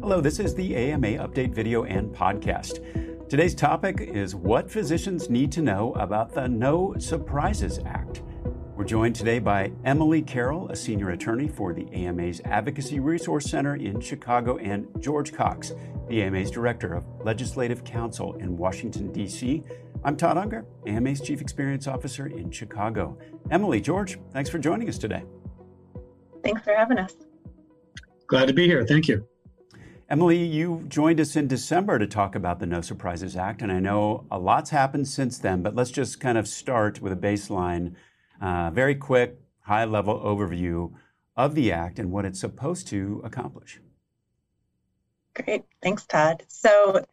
Hello, this is the AMA Update video and podcast. Today's topic is what physicians need to know about the No Surprises Act. We're joined today by Emily Carroll, a senior attorney for the AMA's Advocacy Resource Center in Chicago, and George Cox, the AMA's Director of Legislative Counsel in Washington, D.C. I'm Todd Unger, AMA's Chief Experience Officer in Chicago. Emily, George, thanks for joining us today. Thanks for having us. Glad to be here. Thank you. Emily, you joined us in December to talk about the No Surprises Act, and I know a lot's happened since then, but let's just kind of start with a baseline uh, very quick, high level overview of the Act and what it's supposed to accomplish. Great. Thanks, Todd. So,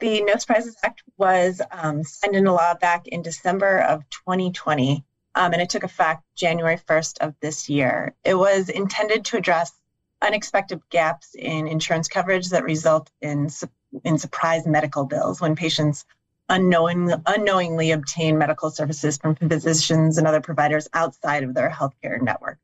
the No Surprises Act was um, signed into law back in December of 2020, um, and it took effect January 1st of this year. It was intended to address unexpected gaps in insurance coverage that result in, in surprise medical bills when patients unknowing, unknowingly obtain medical services from physicians and other providers outside of their healthcare network.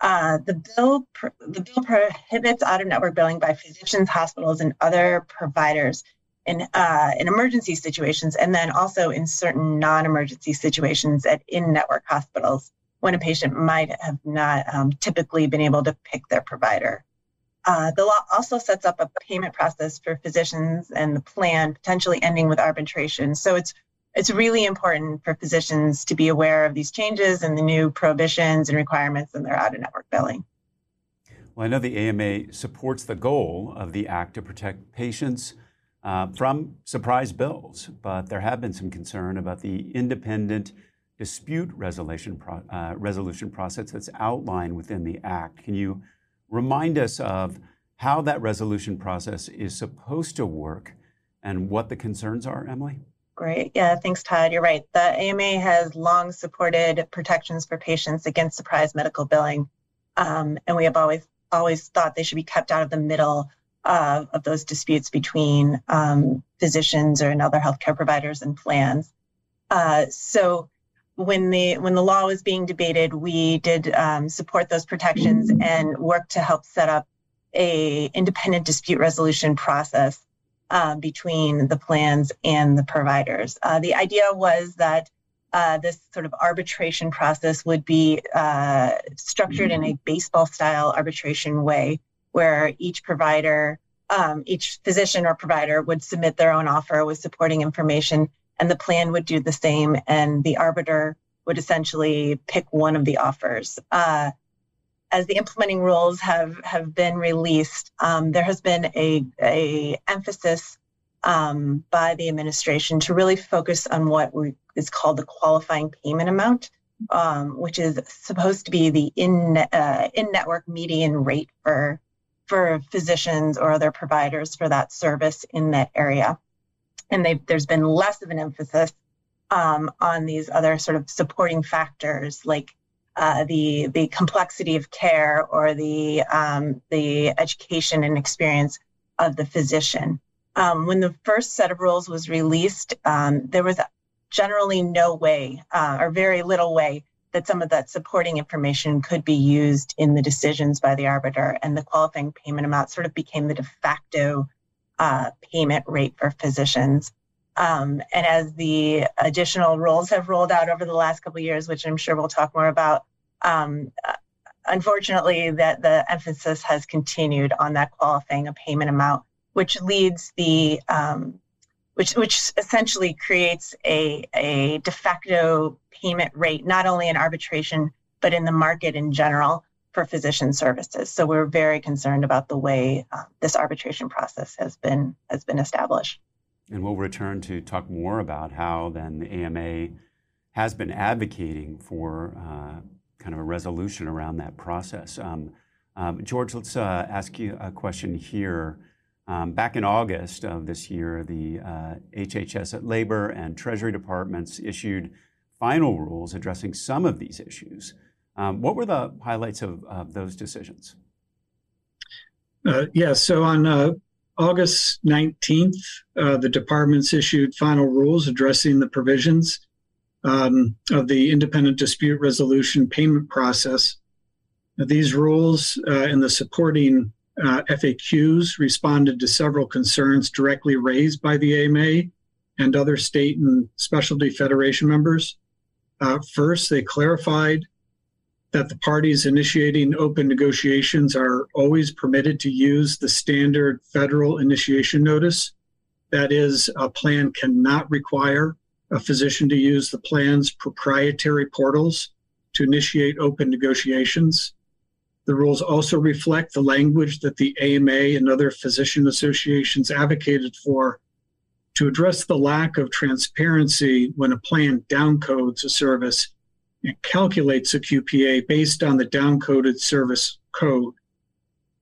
Uh, the bill the bill prohibits out of network billing by physicians, hospitals, and other providers in uh, in emergency situations, and then also in certain non-emergency situations at in-network hospitals when a patient might have not um, typically been able to pick their provider. Uh, the law also sets up a payment process for physicians and the plan potentially ending with arbitration. So it's it's really important for physicians to be aware of these changes and the new prohibitions and requirements in their out-of-network billing. Well, I know the AMA supports the goal of the Act to protect patients uh, from surprise bills, but there have been some concern about the independent dispute resolution, pro- uh, resolution process that's outlined within the Act. Can you remind us of how that resolution process is supposed to work and what the concerns are, Emily? Great. Yeah, thanks, Todd. You're right. The AMA has long supported protections for patients against surprise medical billing. Um, and we have always always thought they should be kept out of the middle uh, of those disputes between um, physicians or and other healthcare providers and plans. Uh, so when the when the law was being debated, we did um, support those protections and work to help set up a independent dispute resolution process uh, between the plans and the providers. Uh, the idea was that uh, this sort of arbitration process would be uh, structured in a baseball style arbitration way, where each provider, um, each physician or provider would submit their own offer with supporting information and the plan would do the same, and the arbiter would essentially pick one of the offers. Uh, as the implementing rules have have been released, um, there has been a, a emphasis um, by the administration to really focus on what is called the qualifying payment amount, um, which is supposed to be the in uh, in network median rate for for physicians or other providers for that service in that area and there's been less of an emphasis um, on these other sort of supporting factors like uh, the the complexity of care or the um, the education and experience of the physician. Um, when the first set of rules was released, um, there was generally no way uh, or very little way that some of that supporting information could be used in the decisions by the arbiter, and the qualifying payment amount sort of became the de facto uh, payment rate for physicians. Um, and as the additional rules have rolled out over the last couple of years, which I'm sure we'll talk more about, um, uh, unfortunately, that the emphasis has continued on that qualifying a payment amount, which leads the um, which which essentially creates a a de facto payment rate, not only in arbitration but in the market in general, for physician services. So we're very concerned about the way uh, this arbitration process has been has been established. And we'll return to talk more about how then the AMA has been advocating for uh, kind of a resolution around that process. Um, um, George, let's uh, ask you a question here. Um, back in August of this year, the uh, HHS at Labor and Treasury Departments issued final rules addressing some of these issues. Um, what were the highlights of, of those decisions? Uh, yeah, so on uh, August 19th, uh, the departments issued final rules addressing the provisions um, of the independent dispute resolution payment process. These rules uh, and the supporting uh, FAQs responded to several concerns directly raised by the AMA and other state and specialty federation members. Uh, first, they clarified that the parties initiating open negotiations are always permitted to use the standard federal initiation notice. That is, a plan cannot require a physician to use the plan's proprietary portals to initiate open negotiations. The rules also reflect the language that the AMA and other physician associations advocated for to address the lack of transparency when a plan downcodes a service and calculates a QPA based on the downcoded service code.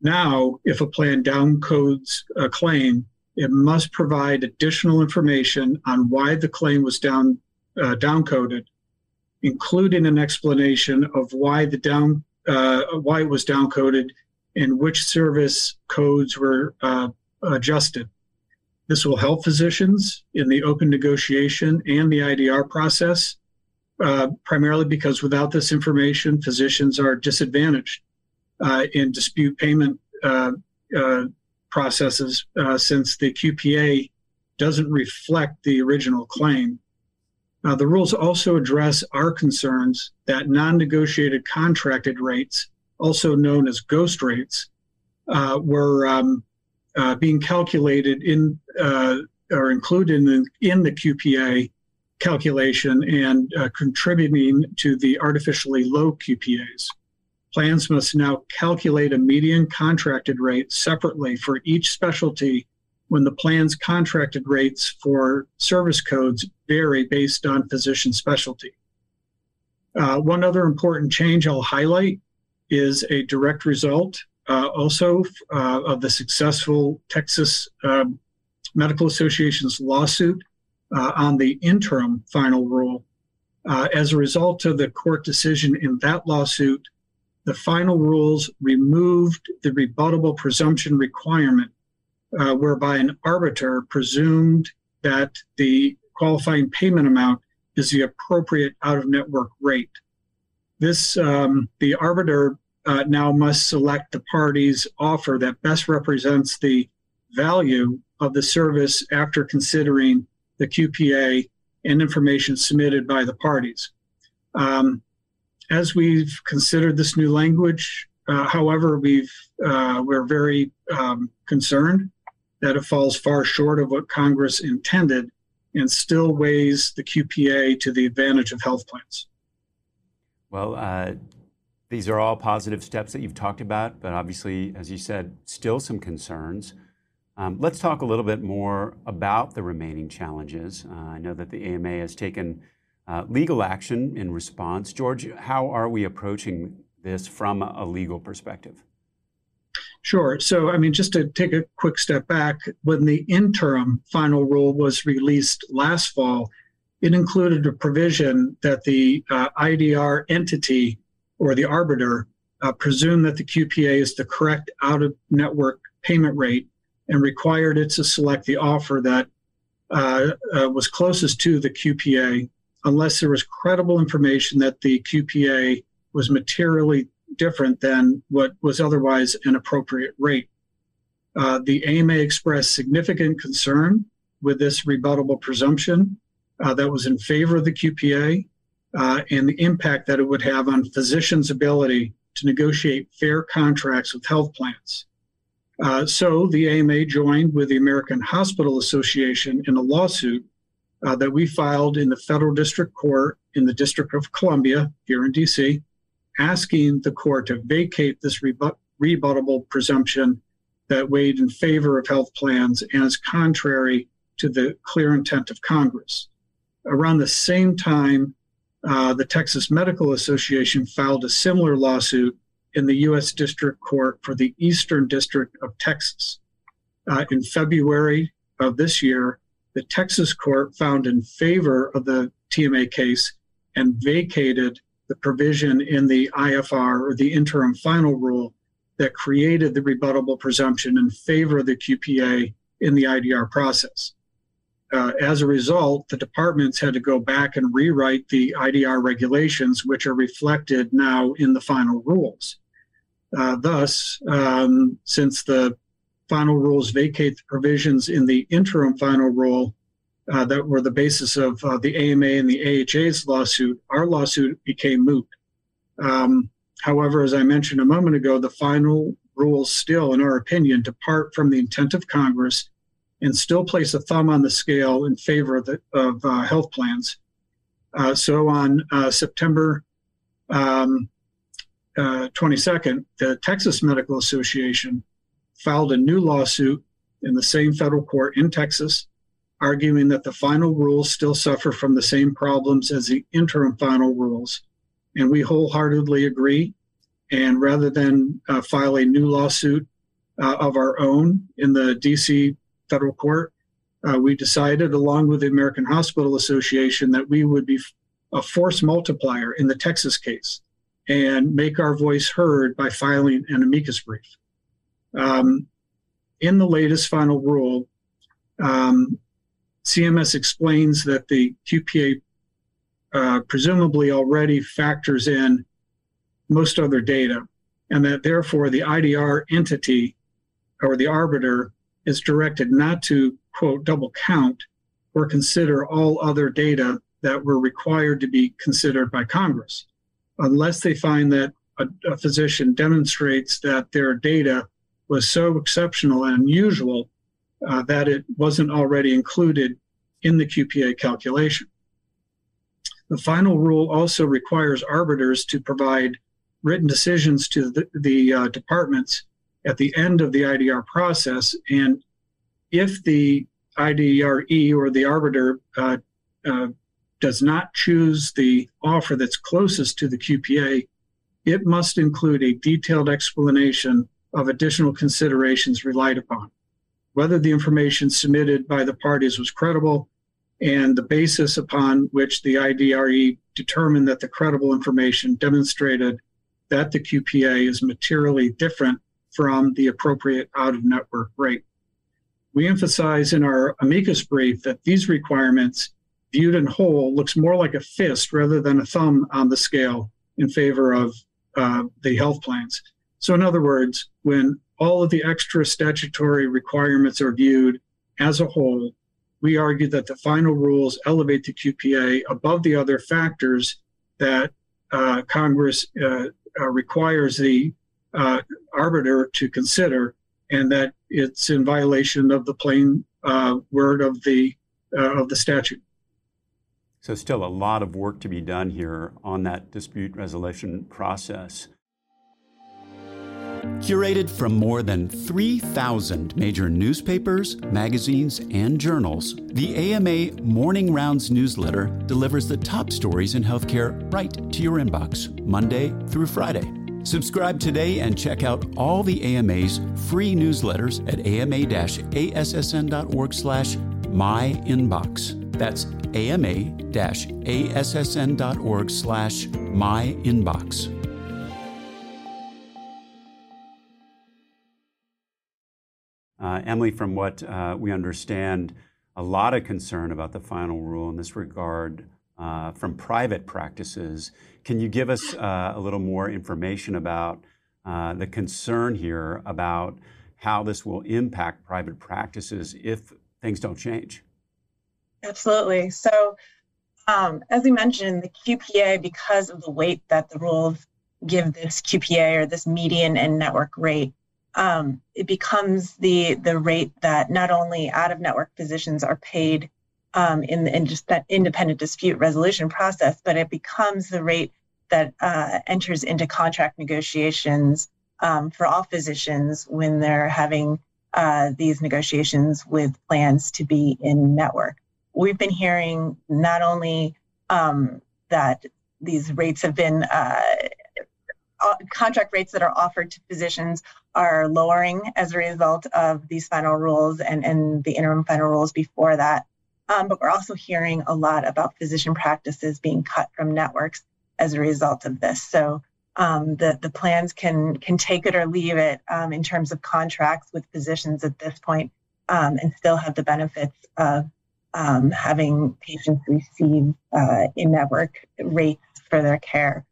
Now, if a plan downcodes a claim, it must provide additional information on why the claim was down uh, downcoded, including an explanation of why the down uh, why it was downcoded and which service codes were uh, adjusted. This will help physicians in the open negotiation and the IDR process, uh, primarily because without this information, physicians are disadvantaged uh, in dispute payment uh, uh, processes since the QPA doesn't reflect the original claim. The rules also address our concerns that non negotiated contracted rates, also known as ghost rates, were um, being calculated in or included in the, in the QPA calculation and uh, contributing to the artificially low QPAs. Plans must now calculate a median contracted rate separately for each specialty when the plan's contracted rates for service codes vary based on physician specialty. Uh, one other important change I'll highlight is a direct result uh, also uh, of the successful Texas um, Medical Association's lawsuit uh, on the interim final rule. Uh, as a result of the court decision in that lawsuit, the final rules removed the rebuttable presumption requirement uh, whereby an arbiter presumed that the qualifying payment amount is the appropriate out of network rate. This, um, the arbiter uh, now must select the party's offer that best represents the value of the service after considering the QPA and information submitted by the parties. Um, as we've considered this new language, uh, however, we've uh, we're very um, concerned that it falls far short of what Congress intended and still weighs the QPA to the advantage of health plans. Well, uh, these are all positive steps that you've talked about, but obviously, as you said, still some concerns. Um, let's talk a little bit more about the remaining challenges. Uh, I know that the AMA has taken uh, legal action in response. George, how are we approaching this from a legal perspective? Sure. So, I mean, just to take a quick step back, when the interim final rule was released last fall, it included a provision that the uh, IDR entity or the arbiter uh, presume that the QPA is the correct out of network payment rate and required it to select the offer that uh, uh was closest to the QPA unless there was credible information that the QPA was materially different than what was otherwise an appropriate rate. Uh, the AMA expressed significant concern with this rebuttable presumption uh, that was in favor of the QPA uh, and the impact that it would have on physicians' ability to negotiate fair contracts with health plans. Uh, so the AMA joined with the American Hospital Association in a lawsuit uh, that we filed in the federal district court in the District of Columbia here in DC asking the court to vacate this rebut- rebuttable presumption that weighed in favor of health plans and is contrary to the clear intent of Congress. Around the same time, uh, the Texas Medical Association filed a similar lawsuit in the U.S. District Court for the Eastern District of Texas. Uh, in February of this year, the Texas court found in favor of the TMA case and vacated the provision in the IFR or the interim final rule that created the rebuttable presumption in favor of the QPA in the IDR process. Uh, as a result, the departments had to go back and rewrite the IDR regulations, which are reflected now in the final rules. Uh, thus, um, since the final rules vacate the provisions in the interim final rule uh, that were the basis of uh, the AMA and the AHA's lawsuit, our lawsuit became moot. Um, however, as I mentioned a moment ago, the final rules still, in our opinion, depart from the intent of Congress and still place a thumb on the scale in favor of, the, of uh, health plans. Uh, so on September um, 22nd, uh, the Texas Medical Association filed a new lawsuit in the same federal court in Texas, arguing that the final rules still suffer from the same problems as the interim final rules. And we wholeheartedly agree. And rather than uh, file a new lawsuit uh, of our own in the DC federal court, uh, we decided, along with the American Hospital Association, that we would be a force multiplier in the Texas case and make our voice heard by filing an amicus brief. Um, in the latest final rule, um, CMS explains that the QPA uh, presumably already factors in most other data, and that therefore the IDR entity or the arbiter is directed not to, quote, double count or consider all other data that were required to be considered by Congress, unless they find that a, a physician demonstrates that their data was so exceptional and unusual uh, that it wasn't already included in the QPA calculation. The final rule also requires arbiters to provide written decisions to the, the uh, departments at the end of the IDR process. And if the IDRE or the arbiter uh, uh, does not choose the offer that's closest to the QPA, it must include a detailed explanation of additional considerations relied upon, whether the information submitted by the parties was credible, and the basis upon which the IDRE determined that the credible information demonstrated that the QPA is materially different from the appropriate out of network rate. We emphasize in our amicus brief that these requirements, viewed in whole, looks more like a fist rather than a thumb on the scale in favor of uh, the health plans. So, in other words, when all of the extra statutory requirements are viewed as a whole, we argue that the final rules elevate the QPA above the other factors that uh, Congress uh, uh, requires the uh, arbiter to consider, and that it's in violation of the plain uh, word of the of the statute. So, still a lot of work to be done here on that dispute resolution process. Curated from more than 3,000 major newspapers, magazines, and journals, the AMA Morning Rounds newsletter delivers the top stories in healthcare right to your inbox, Monday through Friday. Subscribe today and check out all the AMA's free newsletters at ama-assn.org slash myinbox. That's ama-assn.org slash myinbox. Uh, Emily, from what uh, we understand, a lot of concern about the final rule in this regard uh, from private practices. Can you give us uh, a little more information about uh, the concern here about how this will impact private practices if things don't change? Absolutely. So, um, as we mentioned, the QPA, because of the weight that the rules give this QPA or this median and network rate, um, it becomes the the rate that not only out of network physicians are paid um, in the in just that independent dispute resolution process, but it becomes the rate that uh, enters into contract negotiations um, for all physicians when they're having uh, these negotiations with plans to be in network. We've been hearing not only um, that these rates have been uh, contract rates that are offered to physicians are lowering as a result of these final rules and, and the interim final rules before that. Um, but we're also hearing a lot about physician practices being cut from networks as a result of this. So um, the, the plans can, can take it or leave it um, in terms of contracts with physicians at this point, um, and still have the benefits of um, having patients receive uh, in network rates for their care.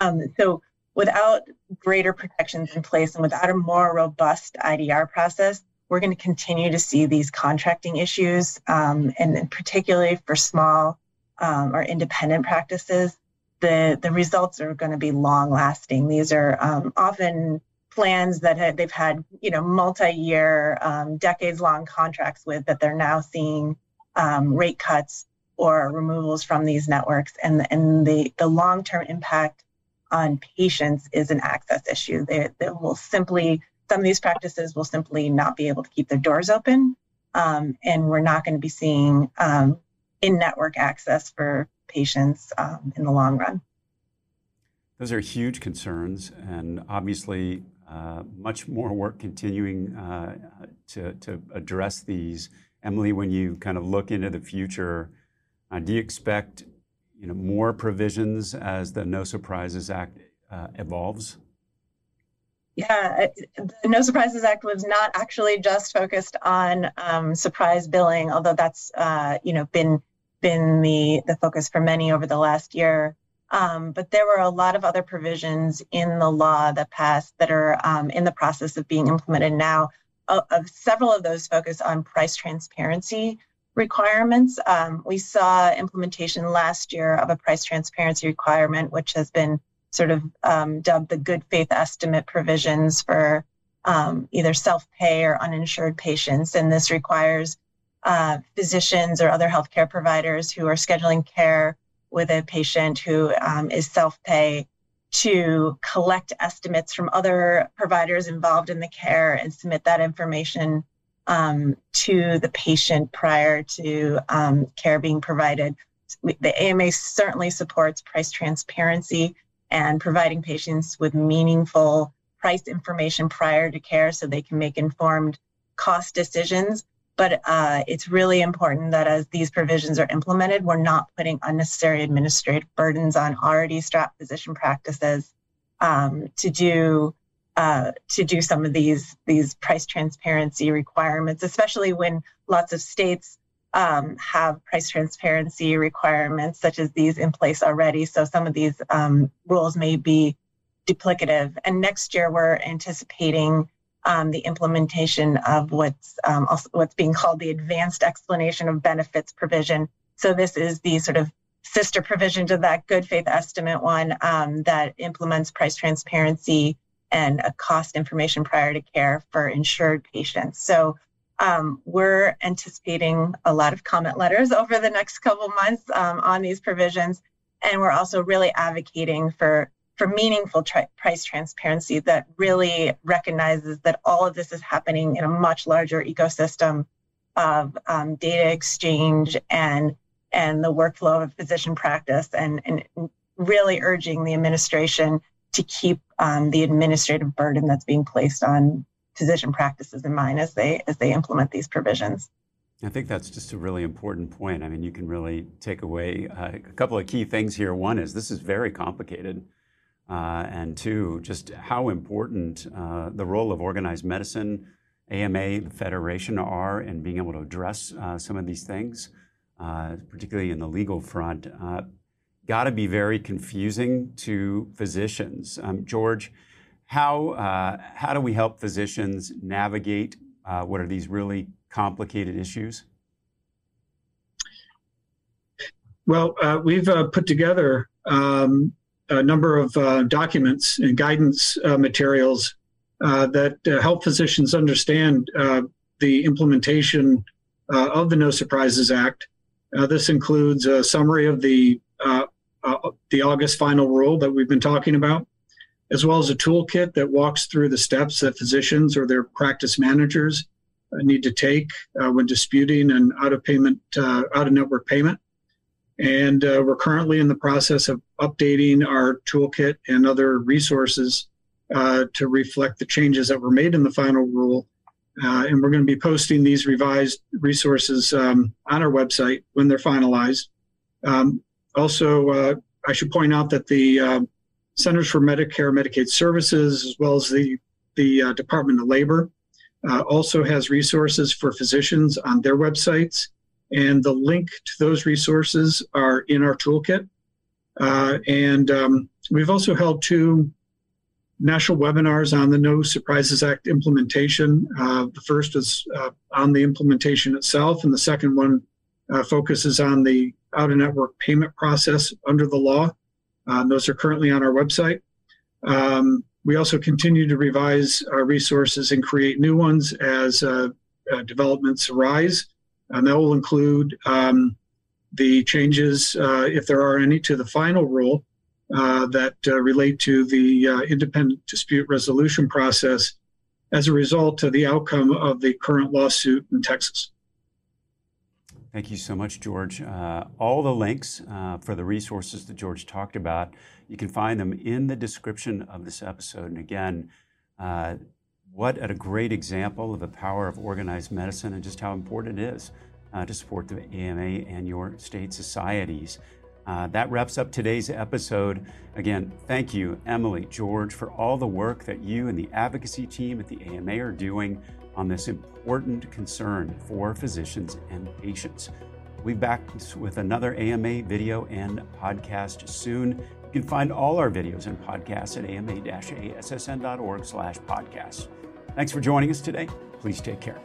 Um, so without greater protections in place and without a more robust IDR process, we're going to continue to see these contracting issues, um, and, particularly for small um, or independent practices, the, the results are going to be long lasting. These are um, often plans that have, they've had, you know, multi-year, um, decades-long contracts with that they're now seeing um, rate cuts or removals from these networks, and and the the long-term impact on patients is an access issue. They, they will simply some of these practices will simply not be able to keep their doors open, um, and we're not going to be seeing um, in-network access for patients um, in the long run. Those are huge concerns, and obviously uh, much more work continuing uh, to, to address these. Emily, when you kind of look into the future, uh, do you expect you know, more provisions as the No Surprises Act uh, evolves? Yeah, the No Surprises Act was not actually just focused on um, surprise billing, although that's uh, you know been been the the focus for many over the last year. Um, but there were a lot of other provisions in the law that passed that are um, in the process of being implemented now. Uh, of several of those focus on price transparency requirements. Um, we saw implementation last year of a price transparency requirement, which has been sort of um, dubbed the good faith estimate provisions for um, either self pay or uninsured patients. And this requires uh, physicians or other healthcare providers who are scheduling care with a patient who um, is self pay to collect estimates from other providers involved in the care and submit that information um, to the patient prior to um, care being provided. The AMA certainly supports price transparency and providing patients with meaningful price information prior to care so they can make informed cost decisions. But uh, it's really important that as these provisions are implemented, we're not putting unnecessary administrative burdens on already strapped physician practices um, to do uh, to do some of these these price transparency requirements, especially when lots of states um, have price transparency requirements such as these in place already. So some of these um, rules may be duplicative. And next year, we're anticipating um, the implementation of what's um, also what's being called the advanced explanation of benefits provision. So this is the sort of sister provision to that good faith estimate one um, that implements price transparency and a cost information prior to care for insured patients. So um, we're anticipating a lot of comment letters over the next couple months um, on these provisions. And we're also really advocating for, for meaningful price transparency that really recognizes that all of this is happening in a much larger ecosystem of um, data exchange and, and the workflow of physician practice and, and really urging the administration to keep um, the administrative burden that's being placed on physician practices in mind as they as they implement these provisions. I think that's just a really important point. I mean, you can really take away uh, a couple of key things here. One is this is very complicated. Uh, and two, just how important uh, the role of organized medicine, AMA, the Federation are in being able to address uh, some of these things, uh, particularly in the legal front. Uh, Got to be very confusing to physicians. Um, George, how, uh, how do we help physicians navigate what are these really complicated issues? Well, we've put together um, a number of uh, documents and guidance uh, materials that help physicians understand the implementation of the No Surprises Act. this includes a summary of the the August final rule that we've been talking about, as well as a toolkit that walks through the steps that physicians or their practice managers uh, need to take uh, when disputing an out of payment, uh, out of network payment. And uh, we're currently in the process of updating our toolkit and other resources uh, to reflect the changes that were made in the final rule. Uh, and we're going to be posting these revised resources um, on our website when they're finalized. Um, also, I should point out that the Centers for Medicare and Medicaid Services, as well as the, the uh, Department of Labor, uh, also has resources for physicians on their websites. And the link to those resources are in our toolkit. Uh, and um, we've also held two national webinars on the No Surprises Act implementation. Uh, the first is uh, on the implementation itself, and the second one uh, focuses on the out of network payment process under the law. Uh, those are currently on our website. Um, we also continue to revise our resources and create new ones as uh, uh, developments arise. And that will include um, the changes, if there are any, to the final rule uh, that uh, relate to the uh, independent dispute resolution process as a result of the outcome of the current lawsuit in Texas. Thank you so much, George. Uh, all the links uh, for the resources that George talked about, you can find them in the description of this episode. And again, uh, what a great example of the power of organized medicine and just how important it is to support the AMA and your state societies. Uh, that wraps up today's episode. Again, thank you, Emily, George, for all the work that you and the advocacy team at the AMA are doing on this important concern for physicians and patients. We'll be back with another AMA video and podcast soon. You can find all our videos and podcasts at ama-assn.org slash podcasts. Thanks for joining us today. Please take care.